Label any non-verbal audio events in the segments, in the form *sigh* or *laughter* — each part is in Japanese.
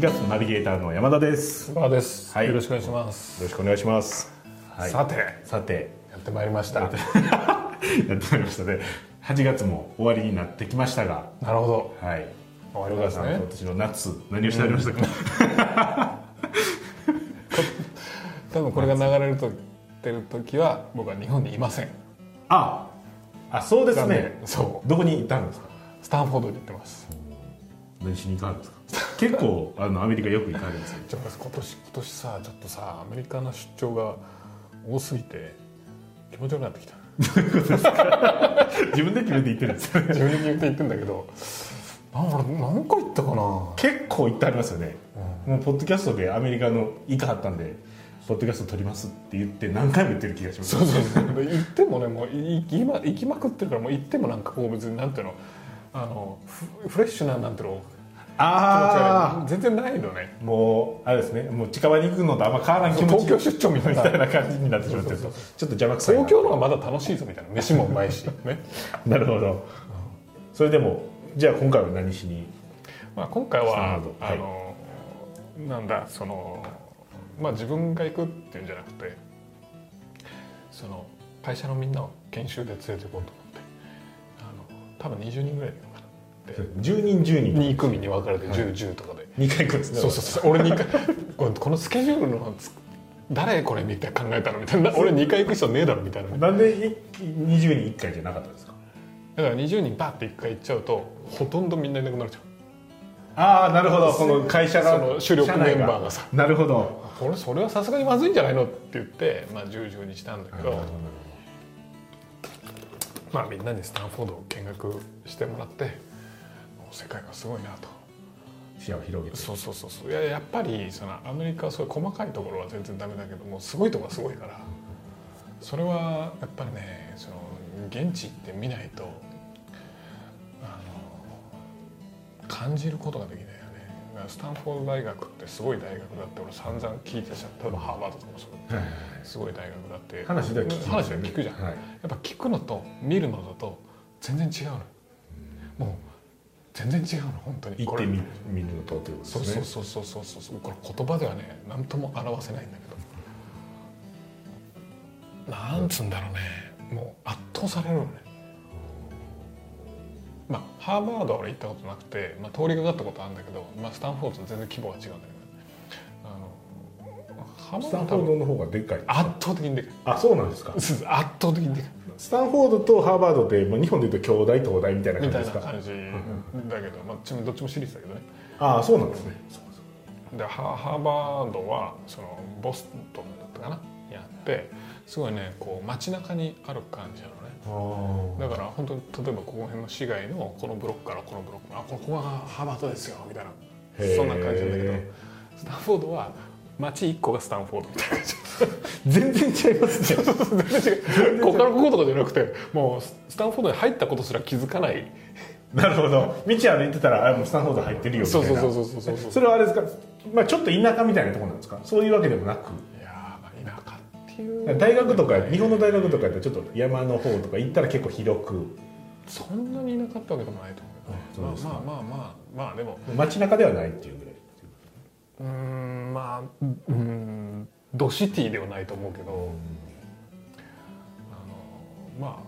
ドキャストナビゲーターの山田です。よバーです、はいよろしくお願いします、ろしくお願いします。はいさてさて、やってまいりました *laughs* やってまいりましたね。8月も終わりになってきましたが、なるほどはい。終わりますね今年の夏何をしてありましたか？*laughs* 多分これが流れるとてる時は僕は日本にいませんあ、あ、そうです残ね。念そどこに行ったんですか？うスタンフォードに行ってます何しに行かんですか？結構あのアメリカよく行かれるんですよ。*laughs* 今年今年さちょっとさアメリカの出張が多すぎて気持ち悪くなってきた自分で決めて行ってるんですよね。*laughs* 自分で決めて行くんだけどなん俺何回行ったかな？結構行ってありますよね。もうポッドキャストでアメリカの行かはったんで。ポッドキャスト撮りますって言って何回も言ってる気がします。そうそうそうで行ってもねもうい行きまくってるからもう行ってもなんかこう別になんていうのあのフフレッシュななんていうのあ悪い全然ないのね。あ、もうあれですね。もう近場に行くのとあんま変わらん気持ち。東京出張みたいな感じになってしまってると、ちょっと邪魔くさいな。東京の方がまだ楽しいぞみたいな飯もうまいしね、なるほど。それでもじゃあ今回は何しに？まあ、今回はなるほどはい。あの、なんだそのまあ自分が行くっていうんじゃなくてその会社のみんなを研修で連れて行こうと思って。あの多分20人ぐらいで行くかな10人10人。2組に分かれて10、10とかで。2回行くんですね。そうそうそう。俺2回 *laughs* このスケジュールのつ誰これみたいな考えたのみたいな。*laughs* 俺2回行く人ねえだろみたいな。なんでい20人1回じゃなかったんですか？だから20人バッて1回行っちゃうとほとんどみんないなくなるじゃん。ああなるほど。この会社がその主力メンバーがさ。なるほど。これそれはさすがにまずいんじゃないのって言って、まあ、10、10にしたんだけど、まあ、みんなにスタンフォードを見学してもらって世界がすごいなと。視野を広げて。そうそうそうそう。いややっぱりそのアメリカはそういう細かいところは全然ダメだけどもすごいところはすごいから。それはやっぱりねその現地行ってみないとあの感じることができないよね。スタンフォード大学ってすごい大学だって俺散々聞いてた例えばハーバードとかもそうはいすごい大学だって。話では聞きますよね話では聞くじゃん、はい。やっぱ聞くのと見るのだと全然違うのもう全然違うの本当に。行ってみ見るのとということそうですね。そうそうそうそうそう。これ言葉ではね何とも表せないんだけど。なんつうんだろうね。もう圧倒されるのね。まあハーバードは俺行ったことなくて、まあ、通りがかったことあるんだけど、まあ、スタンフォードと全然規模が違うんだけどあのハーバスタンフォードの方がでかい。圧倒的にでかい。あそうなんですか。圧倒的にでかいスタンフォードとハーバードって、まあ、日本でいうと兄弟東大みたいなみ感じですか？たいな感じだけど、まあ、ちなみにどっちも私立だけどね。ああそうなんですね。でハハーバードはそのボストンだったかな？やってすごいねこう街中にある感じなのね。あだから本当に例えばここ辺の市街のこのブロックからこのブロックあここがハーバードですよみたいな。そんな感じなんだけどスタンフォードは街1個がスタンフォードみたいな全然違いますね。全然違うここからこことかじゃなくてもうスタンフォードに入ったことすら気づかないなるほど。道歩いてたらあもうスタンフォード入ってるよみたいな。そうそうそうそうそうそうそれはあれですか？まあちょっと田舎みたいなところなんですか？そういうわけでもなく。いやーまあ田舎っていう大学とか日本の大学とかやったらちょっと山の方とか行ったら結構広くそんなに田舎ってわけでもないと思うけど、あそうですかまあまあまあまあまあでも街中ではないっていうぐらい。うーんまあうんドシティではないと思うけど、あのま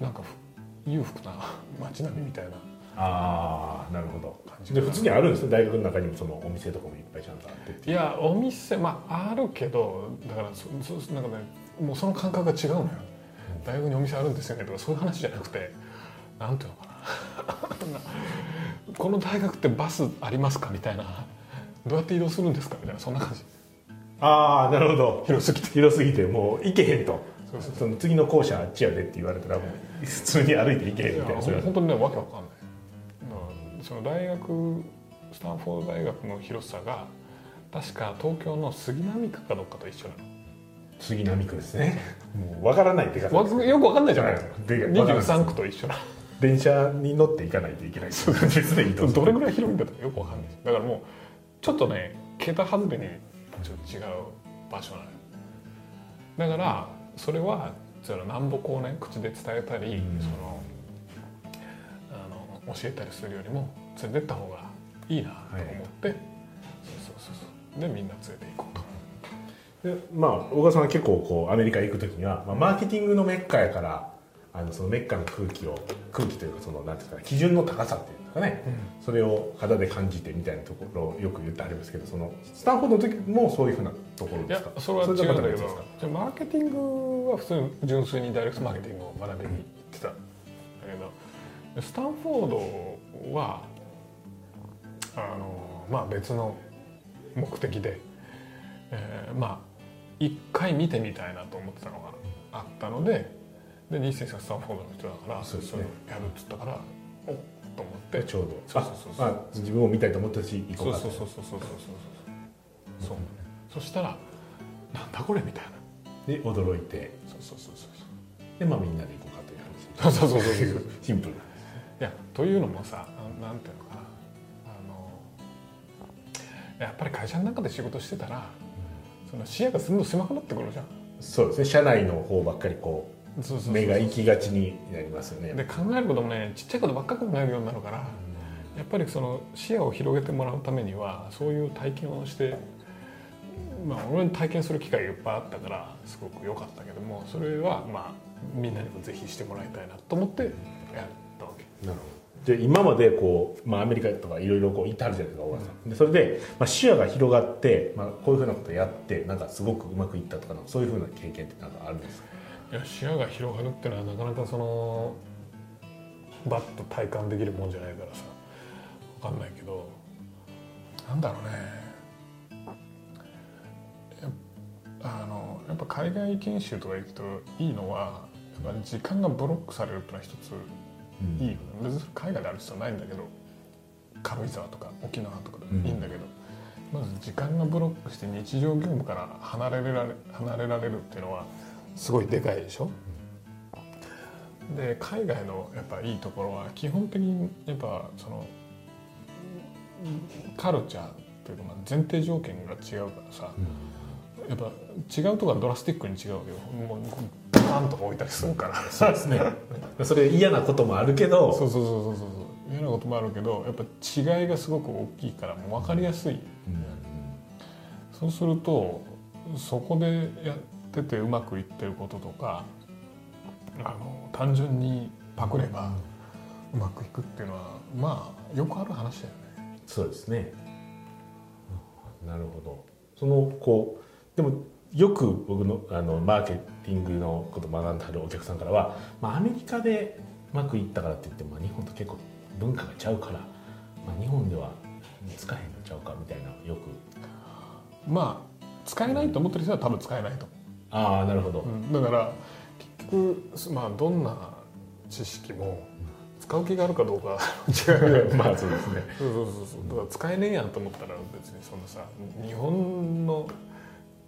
あなんかふ裕福な街並みみたいな。ああなるほど。で普通にあるんですね。大学の中にもそのお店とかもいっぱいちゃんとあっていやお店まああるけどだからそそなんかねもうその感覚が違うのよ。大学にお店あるんですよねとかそういう話じゃなくてなんていうのかな。*laughs* この大学ってバスありますか？みたいなどうやって移動するんですかみたいなそんな感じ。ああなるほど。広すぎて広すぎてもう行けへんと。その次の校舎あっちやでって言われたらもう普通に歩いて行けへんみたいな。それは本当にねわけわかんない。その大学スタンフォード大学の広さが確か東京の杉並区かどっかと一緒なの。杉並区ですね。もう分からないって方わよくわかんないじゃない。はいでわかんない23区と一緒な。電車に乗って行かないといけない。どれぐらい広いんだとかよくわかんない。だからもうちょっとね桁外れにちょっと違う場所なのよ。だからそれはその南北をね口で伝えたり、うん。そのあの教えたりするよりも連れてった方がいいなと思って、でみんな連れて行こうと。でまあ小川さんは結構こうアメリカ行く時には、まあ、マーケティングのメッカやからあのそのメッカの空気を空気というかそのなんていうか基準の高さっていうんですかね、それを肌で感じてみたいなところをよく言ってありますけどそのスタンフォードの時もそういうふうなところいやですかそれは違うんそだけどじゃあマーケティングは普通に純粋にダイレクトマーケティングを学びに行ってたんだけどスタンフォードはあのまあ別の目的で、えーまあ一回見てみたいなと思ってたのがあったのででニーセンスがスタンフォードの人だからそう、ね,、いうのやるっつったからおっと思って。ちょうど。そうそうそうそう、まあ、自分を見たいと思ったし行こうかそうそうそうそうそうそうそうそ、う、そしたらなんだこれみたいな。で驚いて。そうそうそうそうでまあみんなで行こうかという話。そうそうそうそう *laughs* シンプル。いやというのもさなんていうのかな。あのやっぱり会社の中で仕事してたら、うん、その視野がすんと狭くなってくるじゃん。そうですね。社内の方ばっかりこう目が行きがちになりますよね。で考えることもねちっちゃいことばっか考えるようになるからやっぱりその視野を広げてもらうためにはそういう体験をしてまあ俺に体験する機会がいっぱいあったからすごく良かったけどもそれはまあみんなにもぜひしてもらいたいなと思ってやったわけ。なるほど。で今までこう、まあ、アメリカとかいろいろこう行ってはるじゃないですか小川さん。でそれで、まあ、視野が広がって、まあ、こういうふうなことやってなんかすごくうまくいったとかそういうふうな経験ってなんかあるんですか？いや視野が広がるっていうのはなかなかそのバッと体感できるもんじゃないからさ分かんないけどなんだろうね。やっあのやっぱ海外研修とか行くといいのはやっぱり時間がブロックされるっていうのは一ついいよね。別に海外である必要ないんだけど軽井沢とか沖縄とかでいいんだけど、まず時間がブロックして日常業務から離れられ離れられるっていうのはすごいでかいでしょ、で海外のやっぱいいところは基本的にやっぱそのカルチャーというかまあ前提条件が違うからさ、やっぱ違うところはドラスティックに違うわけよ。もうバーンとか置いたりするから。そうですね。*laughs* それ嫌なこともあるけど。そうそうそうそうそう嫌なこともあるけどやっぱ違いがすごく大きいからもう分かりやすい、そうするとそこでやっててうまくいってることとかあの単純にパクればうまくいくっていうのはまあよくある話だよね。そうですね。なるほど。そのこうでもよく僕のあのマーケティングのことを学んではるお客さんからは、まあ、アメリカでうまくいったからって言っても、まあ、日本と結構文化がちゃうから、まあ、日本では使えへんのちゃうかみたいなよく。まあ使えないと思ってる人は多分使えないと。思ああなるほど、う、うん。だから結局まあどんな知識も使う気があるかどうかは違うまあそうですね。そうそうそうそう。だから使えねえやんと思ったら別にそのさ日本の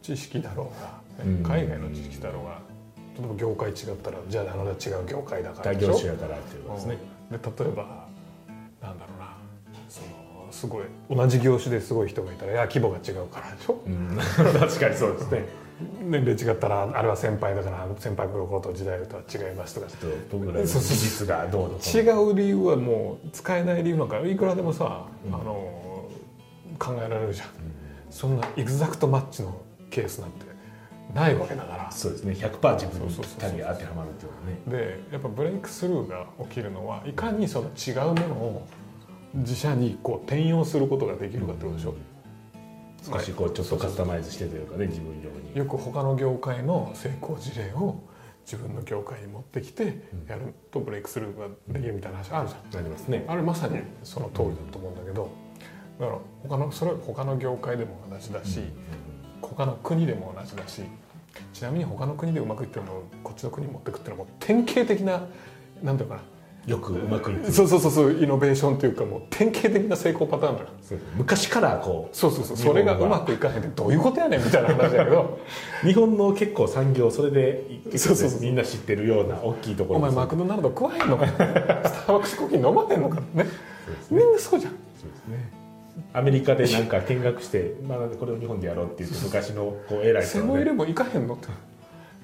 知識だろうが、海外の知識だろうが例えば業界違ったらじゃああなた違う業界だからでしょ？他業種やからっていうことですね、うん。で例えばなんだろうなそのすごい同じ業種ですごい人がいたらいや規模が違うからでしょ？うん、*laughs* 確かにそうですね年齢違ったらあれは先輩だから先輩プロコート時代とは違いますとか。ちょっと僕らの技そうそう。術がどうの違のう理由はもう使えない理由なんかいくらでもさ、あの考えられるじゃん、そんなエグザクトマッチのケースなんてないわけだから。そうですね。100%自分にぴったり当てはまるっていうのはね。でやっぱブレイクスルーが起きるのはいかにその違うものを自社にこう転用することができるかってことでしょ、少しこうちょっとカスタマイズしてというかね自分用に。よく他の業界の成功事例を自分の業界に持ってきてやるとブレイクスルーができるみたいな話あるじゃんなりますね。あれまさにその通りだと思うんだけどだから他のそれは他の業界でも同じだし、他の国でも同じだしちなみに他の国でうまくいってるのをこっちの国に持ってくっていうのはもう典型的ななんていうのかよくうまくいく。なそうそうそうそうイノベーションというかもう典型的な成功パターンだよそう昔からこうそうそうそうそれがうまくいかないってどういうことやねんみたいな話だけど日本の結構産業それでそうそうそうみんな知ってるような大きいところお前マクドナルド食わへんのかスターバックスコーヒー飲まへんのかね？みんなそうじゃん。そうですね。アメリカでなんか見学して、まあ、これを日本でやろうって言って昔のこう偉い人がね。セブンイレブン行かへんのって。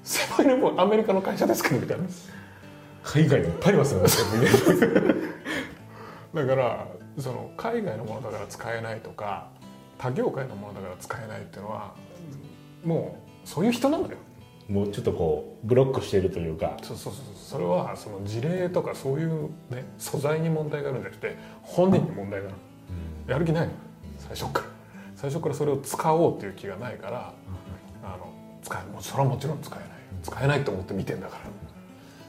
セブンイレブンアメリカの会社ですけどみたいな海外にいっぱいありますよね。*laughs* だからその海外のものだから使えないとか他業界のものだから使えないっていうのはもうそういう人なのよ。もうちょっとこうブロックしてるというか。そうそうそうそれはその事例とかそういうね素材に問題があるんじゃなくて本人に問題がある、やる気ないの。最初から。最初からそれを使おうっていう気がないから、あの使えもうそれはもちろん使えない。使えないと思って見てんだから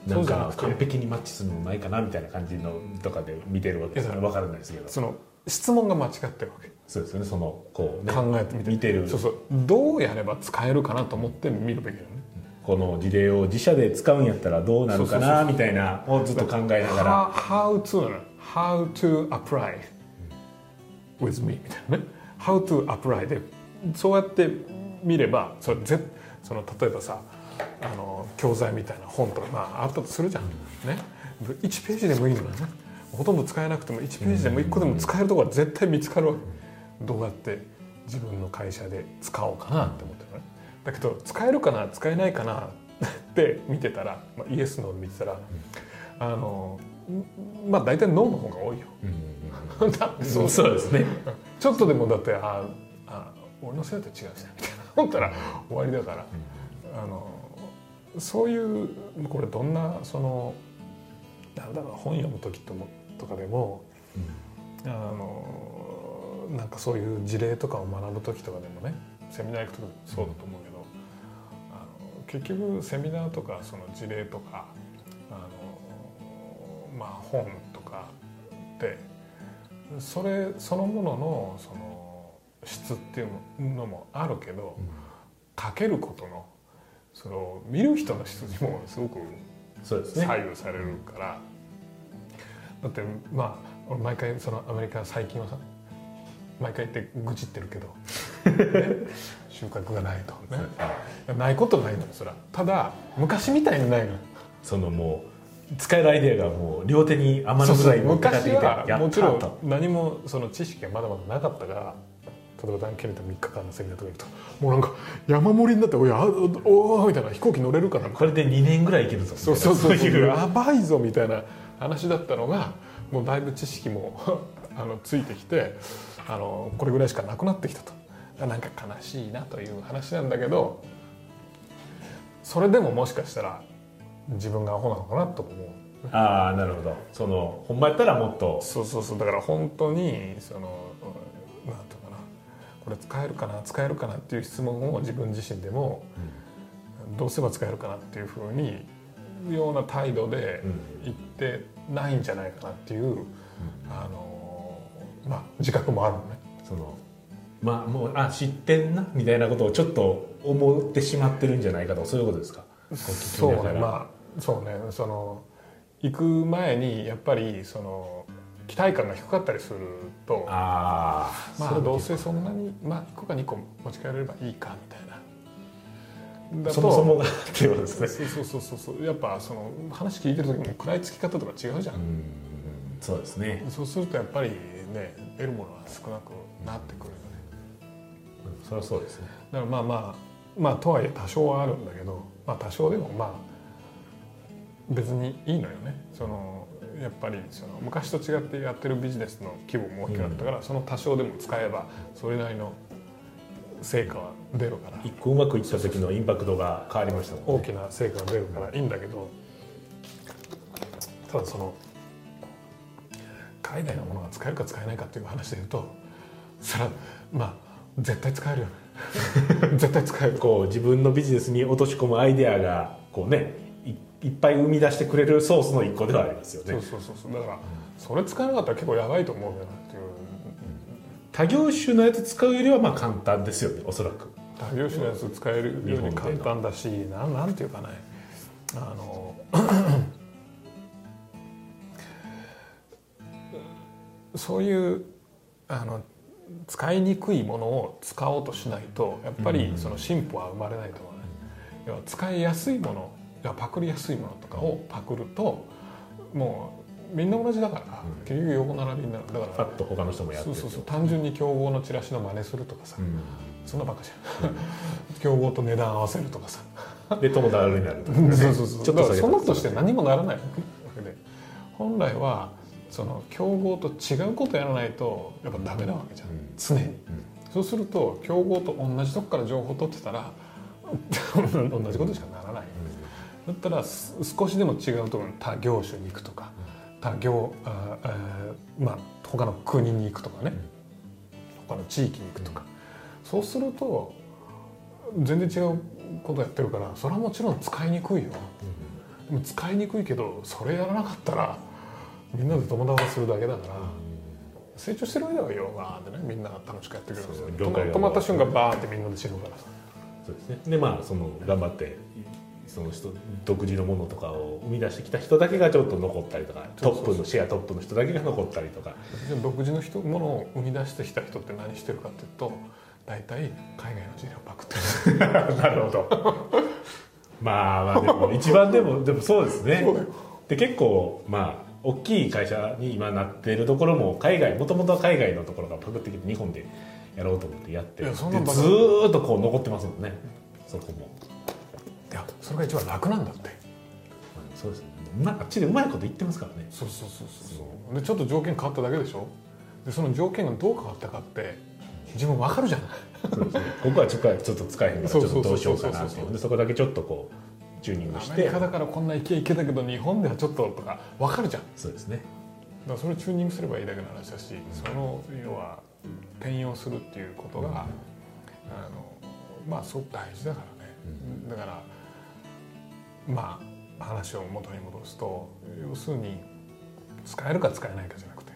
なんか完璧にマッチするのないかなみたいな感じのとかで見てるわけです。から分からないですけど。その質問が間違ってるわけ。そうですよね。そのこうね考えてみて。見てる。そうそう。どうやれば使えるかなと思って見るべきだよね。この事例を自社で使うんやったらどうなるかなみたいなをずっと考えながら。How, to How to apply with me みたいなね。How to apply でそうやって見ればそれぜその例えばさあの教材みたいな本とか、まあ、あったとするじゃん、ね、1ページでもいいのよね。ほとんど使えなくても1ページでも1個でも使えるところは絶対見つかるわけ。どうやって自分の会社で使おうかなって思ってるのね。だけど使えるかな使えないかなって見てたら、まあ、イエスノー見てたら、あのまあ大体ノーの方が多いよ。だってそうそうですね。ちょっとでもだってああ俺のせいだと違うしなみたいな思ったら終わりだから、あのそういうこれどんなそのなんだろう本読む時ともとかでも、あのなんかそういう事例とかを学ぶ時とかでもねセミナー行く時もそうだと思うけど、あの結局セミナーとかその事例とかあのまあ本とかってそれそのもののその質っていうのもあるけど、書けることのその見る人の質にもすごく左右されるから、だってまあ俺毎回そのアメリカ最近はさ毎回言って愚痴ってるけど、ね収穫がないと。ね。ないことないのよそれはただ昔みたいにないの。よそのもう使えるアイデアがもう両手に余るぐらい昔はもちろんと何もその知識がまだまだなかったから例えばダン・ケネタ3日間のセミナーとか行くともうなんか山盛りになって「おやおお」みたいな飛行機乗れるかなこれで2年ぐらいいけるぞそうそうそうみたいないう。やばいぞみたいな話だったのがもうだいぶ知識も *laughs* あのついてきてあのこれぐらいしかなくなってきたと。なんか悲しいなという話なんだけどそれでももしかしたら自分がアホなのかなと思う。ああなるほど。そのほんまやったらもっと。そうそうそう。だから本当にそのこれ使えるかな使えるかなっていう質問を自分自身でも、どうすれば使えるかなっていうふうにような態度で言ってないんじゃないかなっていう、あのまあ自覚もあるのね。そのまあもうあ知ってんなみたいなことをちょっと思ってしまってるんじゃないかとそういうことですか？そうねまあそうねその行く前にやっぱりその期待感が低かったりするとああまあどうせそんなに、まあ、1個か2個持ち帰れればいいかみたいな。そもそもがっていうことですね。そうそうそうそうやっぱその話聞いてる時も食らいつき方とか違うじゃん、うん。そうですね。そうするとやっぱりね得るものは少なくなってくるよね。うんそれはそうですね。だからまあまあまあとはいえ多少はあるんだけど、まあ、多少でもまあ別にいいのよね。そのやっぱりその昔と違ってやってるビジネスの規模も大きくなったから、その多少でも使えばそれなりの成果は出るから。一個うまくいった時のインパクトが変わりましたもん大きな成果が出るからいいんだけどただその海外のものが使えるか使えないかっていう話で言うとそれはまあ絶対使えるよ。ね *laughs* 絶対使える。こう自分のビジネスに落とし込むアイデアがこうねいいっぱい生み出してくれるソースの一個ではありますよね。そうそうそうそう。だからそれ使えなかったら結構やばいと思うよなっていう。他業種のやつ使うよりはまあ簡単ですよねおそらく。他業種のやつ使えるように簡単だしなんなんていうかね。あの *clears throat* そういうあの使いにくいものを使おうとしないとやっぱりその進歩は生まれないと思うね。要は使いやすいものパクりやすいものとかをパクるともうみんな同じだから、結局横並びになる。だからパッと他の人もやってるそうそうそう。単純に競合のチラシの真似するとかさ、うん。そんなばっかじゃん。競合と値段合わせるとかさ。で友達になるとかねそうそうそう。*laughs* ちょっとだからそんなこととして何もならない。わけで本来はその競合と違うことやらないとやっぱダメなわけじゃん、うん。常に、そうすると競合と同じとこから情報を取ってたら *laughs* 同じことしかならない、だったらす少しでも違うところに他業種に行くとか他業あ、えーまあ他の国に行くとかね、他の地域に行くとか、そうすると全然違うことやってるからそれはもちろん使いにくいよ、でも使いにくいけどそれやらなかったらみんなで友達するだけだから、成長してる間はいいよわーってねみんなが楽しくやってくれるんですよ。止まった瞬間バーってみんなで死ぬからさ。そうですね。でまあその頑張ってその人独自のものとかを生み出してきた人だけがちょっと残ったりとかトップのシェアトップの人だけが残ったりとか。で独自の人ものを生み出してきた人って何してるかっていうと大体海外の事例をパクってる。*laughs* なるほど。まあまあでも一番でも *laughs* でもそうですね。で結構まあ大きい会社に今なってるところも海外もともとは海外のところがパクってきて日本でやろうと思ってやってずっとこう残ってますもんね。そこも、それが一番楽なんだって。そうですね。うまあっちでうまいこと言ってますからね。そうそうそうそうでちょっと条件変わっただけでしょ？でその条件がどう変わったかって自分わかるじゃない。そうですね。ここはちょっとちょっと使えへんからちそうそうそうょっとどうしようかなってそうそうそういう。でそこだけちょっとこうチューニングして。アメリカだからこんなイケイケだけど日本ではちょっととかわかるじゃん。だそうですね。からそれをチューニングすればいいだけの話だしその要は転用するっていうことが、あのまあすごく大事だからね、だからまあ話を元に戻すと要するに使えるか使えないかじゃなくて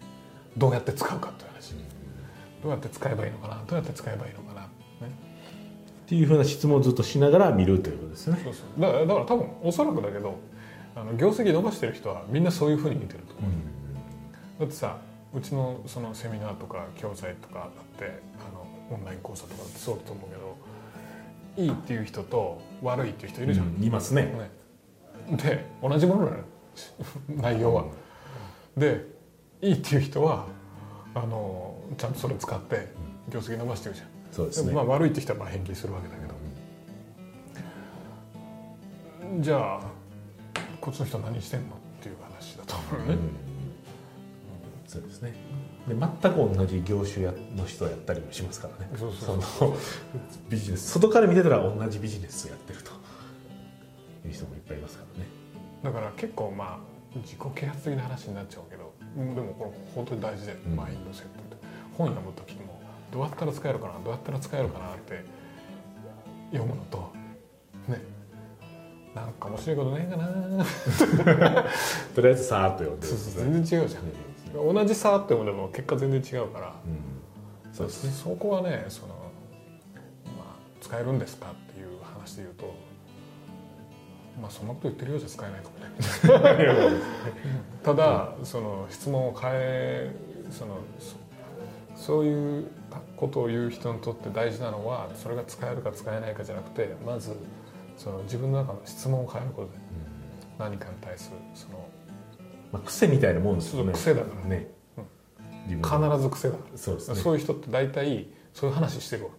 どうやって使うかっていう話、どうやって使えばいいのかなどうやって使えばいいのかな、ね、っていうふうな質問をずっとしながら見るということですね。そうそう。だからだから多分おそらくだけどあの業績伸ばしてる人はみんなそういうふうに見てると思う、だってさうちのそのセミナーとか教材とかだってあのオンライン講座とかだってそうだと思うけどいいっていう人と悪いっていう人いるじゃん、うんいますね。ねで同じものなの。よ *laughs* 内容は。でいいっていう人はあのちゃんとそれ使って業績伸ばしてるじゃん。そうですね。まあ悪いって人はまあ返金するわけだけど。じゃあこっちの人は何してんのっていう話だと思うね、そうですね。で全く同じ業種やの人やったりもしますからね。そうそう。そのビジネス。外から見てたら同じビジネスやってるという人もいっぱいいますからね。だから結構まあ自己啓発的な話になっちゃうけどうんでもこれ本当に大事で、うん。マインドセットって。本読む時もどうやったら使えるかなどうやったら使えるかなって読むのとね。なんか面白いことねえかな。*laughs* とりあえずさーっと読んでね全然違うじゃん。同じさーって読んでも結果全然違うから。うん。そうですね。そこはねその、まあ、使えるんですかっていう話で言うとまあそんなこと言ってるようじゃ使えないかもね。*laughs* ただその質問を変えそのそそういうことを言う人にとって大事なのはそれが使えるか使えないかじゃなくてまずその自分の中の質問を変えることで何かに対するそのまあ、癖みたいなもんですよね。癖だから。ね。うん。必ず癖だそうですね。そういう人って大体そういう話してるわ、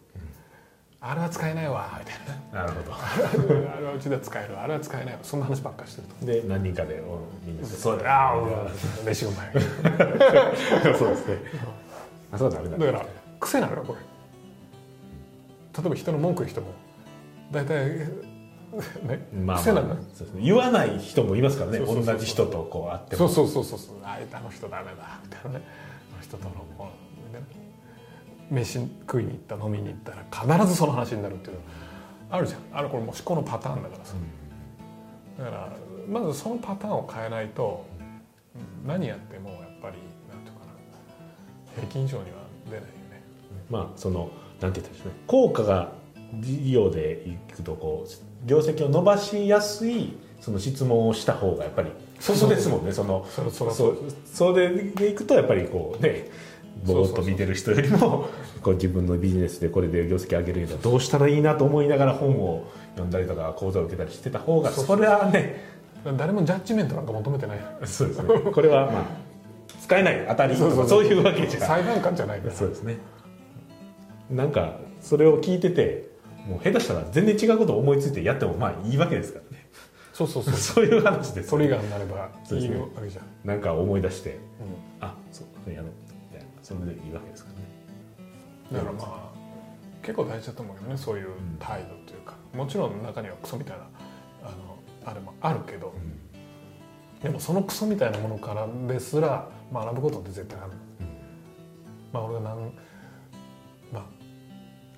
あれは使えないわみたいな。なるほど。あれはうちでは使えるあれは使えないわ。そんな話ばっかりしてると。で何人かでおみんなでそうだああうん飯うまい。*laughs* そうですね。あそうだダメだ。だから癖なのよこれ。例えば人の文句言う人も大体ねまあ、癖なのよ。まあそうですね、言わない人もいますからね。同じ人とこう会っても。そうそうそうそうそう。ああの人ダメだみたいなね。あの人とのこうね飯食いに行った飲みに行ったら必ずその話になるっていうのあるじゃん。あれこれもう思考のパターンだからさ、だからまずそのパターンを変えないとうん何やってもやっぱりなんていうかな平均以上には出ないよね。まあそのなんて言ったでしょうね。効果が事業でいくとこう業績を伸ばしやすいその質問をした方がやっぱりそうですもんね。そのそうそれでいくとやっぱりこうねぼーっと見てる人よりもこう自分のビジネスでこれで業績上げるにはどうしたらいいなと思いながら本を読んだりとか講座を受けたりしてた方がそれはね誰もジャッジメントなんか求めてない。そうですね。これはまあ使えない当たりとかそういうわけじゃ裁判官じゃないから。そうですね。なんかそれを聞いててもう下手したら全然違うことを思いついてやってもまあいいわけですからね。そうそうそう。*laughs* そういう話ですトリガーになればいいわけじゃん、なんか思い出してうあそうやろうみたいなそれでいいわけですからね。ん、だからまあ結構大事だと思うけどね。そういう態度というか、もちろん中にはクソみたいなあのあれもあるけど、でもそのクソみたいなものからですら学ぶことって絶対ある、まあ俺がなんまあ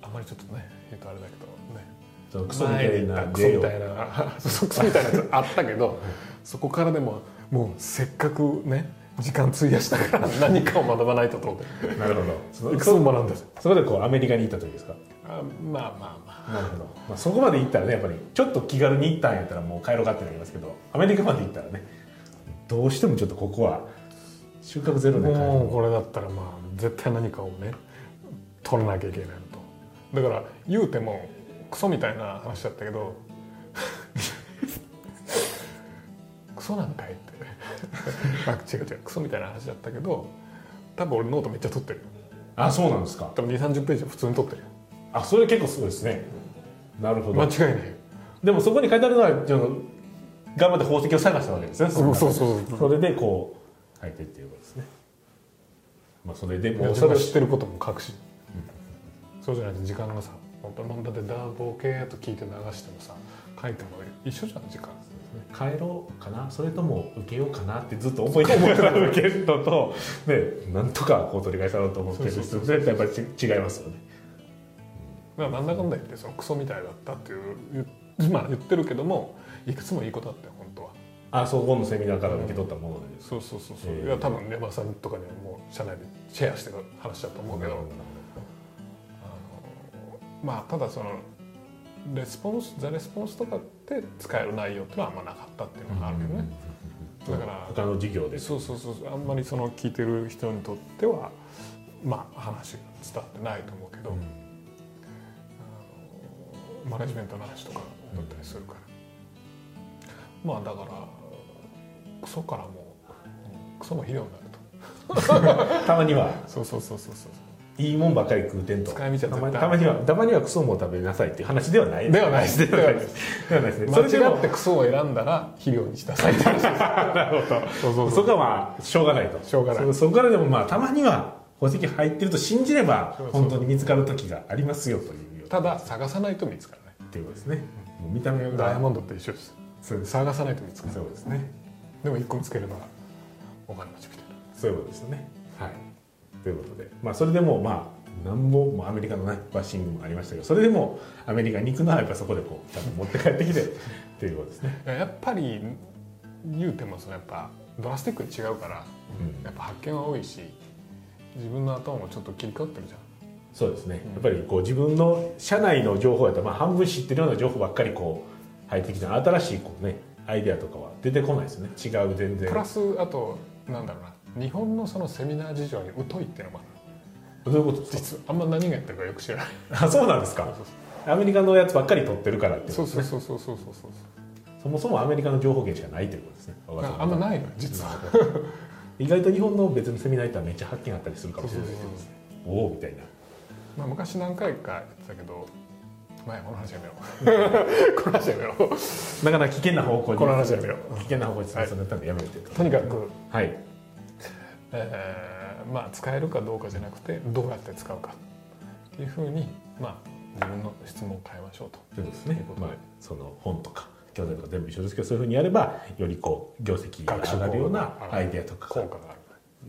あんまりちょっとね言うとあれだけどね。クソみたいなクソみたいな *laughs* クソみたいなやつあったけど *laughs* そこからでももうせっかくね時間費やしたから。*laughs* 何かを学ばないとと思って。なるほど。そいくつも学んだそこでこうアメリカに行った時ですか？あまあまあまなるほど、まあ、そこまで行ったらねやっぱりちょっと気軽に行ったんやったらもう帰ろうかってなりますけどアメリカまで行ったらねどうしてもちょっとここは収穫ゼロあで帰る。もうこれだったらまあ絶対何かをね取らなきゃいけないのと。だから言うてもクソみたいな話だったけどクソなんかいって。*laughs* あ違う違うクソみたいな話だったけど多分俺ノートめっちゃ取ってるよ。あそうなんですか。多分2 3 0ページは普通に取ってるよ。あそれ結構すごいですね。なるほど。間違いない。よでもそこに書いてあるのは頑張って宝石を探したわけですね。そうそうそうそれでこう書いてっていうことですね。まあそれでもうそれ知ってることも書くし、そうじゃないと時間がさ本当にだってただボケーっと聞いて流してもさ書いても一緒じゃん時間帰ろうかな？それとも受けようかなってずっと思いながら受けるのと、ね、なんとかこう取り返そうと思ってる人そうそう絶対やっぱりち違いますよね。だからなんだかんだ言ってそのクソみたいだったっていう言,、まあ、言ってるけどもいくつもいいことだったよ本当は。あそう今度セミナーから受け取ったもので。そうそうそうそう、ええ。いや多分レバーさんとかにはもう社内でシェアしてる話だと思うけど、あのまあただそのレスポンスザ・レスポンスとかって使える内容っていうのはあんまなかったっていうのがあるけどね、だから他の授業で。そうそうそう。あんまりその聞いてる人にとってはまあ話が伝わってないと思うけど、うん。マネジメントの話とかだったりするから、まあだからクソからもうクソも肥料になると。*laughs* たまには。そうそうそうそうそういいもんばかり食うてんと。たまにはたまにはクソも食べなさいっていう話ではない。ではないです。ではないです。ね間違ってクソを選んだら肥料にしなさい。って話なるほど。そこはまあしょうがないと。しょうがない。そそこからでもまあたまには宝石入ってると信じれば本当に見つかる時がありますよという。ただ探さないと見つからない。っていうことですね。もう見た目が。ダイヤモンドと一緒です。探さないと見つからない。そうですね。でも一個見つければお金持ちみたいなそういうことですね。はいということでまあそれでもまあなんぼもうアメリカのねバッシングもありましたけどそれでもアメリカに行くのはやっぱそこでこうちゃんと持って帰ってきてっていうことですね。いややっぱり言うてもそのやっぱドラスティックに違うからうん。やっぱ発見は多いし自分の頭もちょっと切り替わってるじゃん。そうですね、やっぱりこう自分の社内の情報やったら、まあ、半分知ってるような情報ばっかりこう入ってきて新しいこう、ね、アイデアとかは出てこないですね。違う全然。プラスあとなんだろうな日本のそのセミナー事情に疎いっていうのもどういうことですか？実はあんま何がやってるかよく知らない。あそうなんですか？アメリカのやつばっかり取ってるからってそうそうそうそうそうそうそうそもそもアメリカの情報源しかないということですねあんまないのよ実は意外と日本の別のセミナー行ったらめっちゃ発見あったりするかもしれないですけどそうそうおおみたいなまあ昔何回かやってたけどまあこの話やめようこの話やめようなかなか危険な方向にこの話やめよ危険な方向に進んでったんでやめてとにかく、はいえーまあ使えるかどうかじゃなくてどうやって使うか。っていうふうにまあ自分の質問を変えましょうと。そうですね。まあ、その本とか教材とか全部一緒ですけどそういうふうにやればよりこう業績が上がるようなアイデアとか効果がある。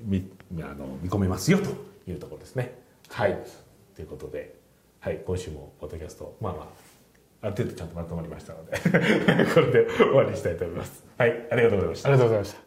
見あの見込めますよというところですね。はい。ということで、はい、今週もポッドキャストまあまあある程度ちゃんとまとまりましたので *laughs* これで終わりにしたいと思います。はいありがとうございました。ありがとうございました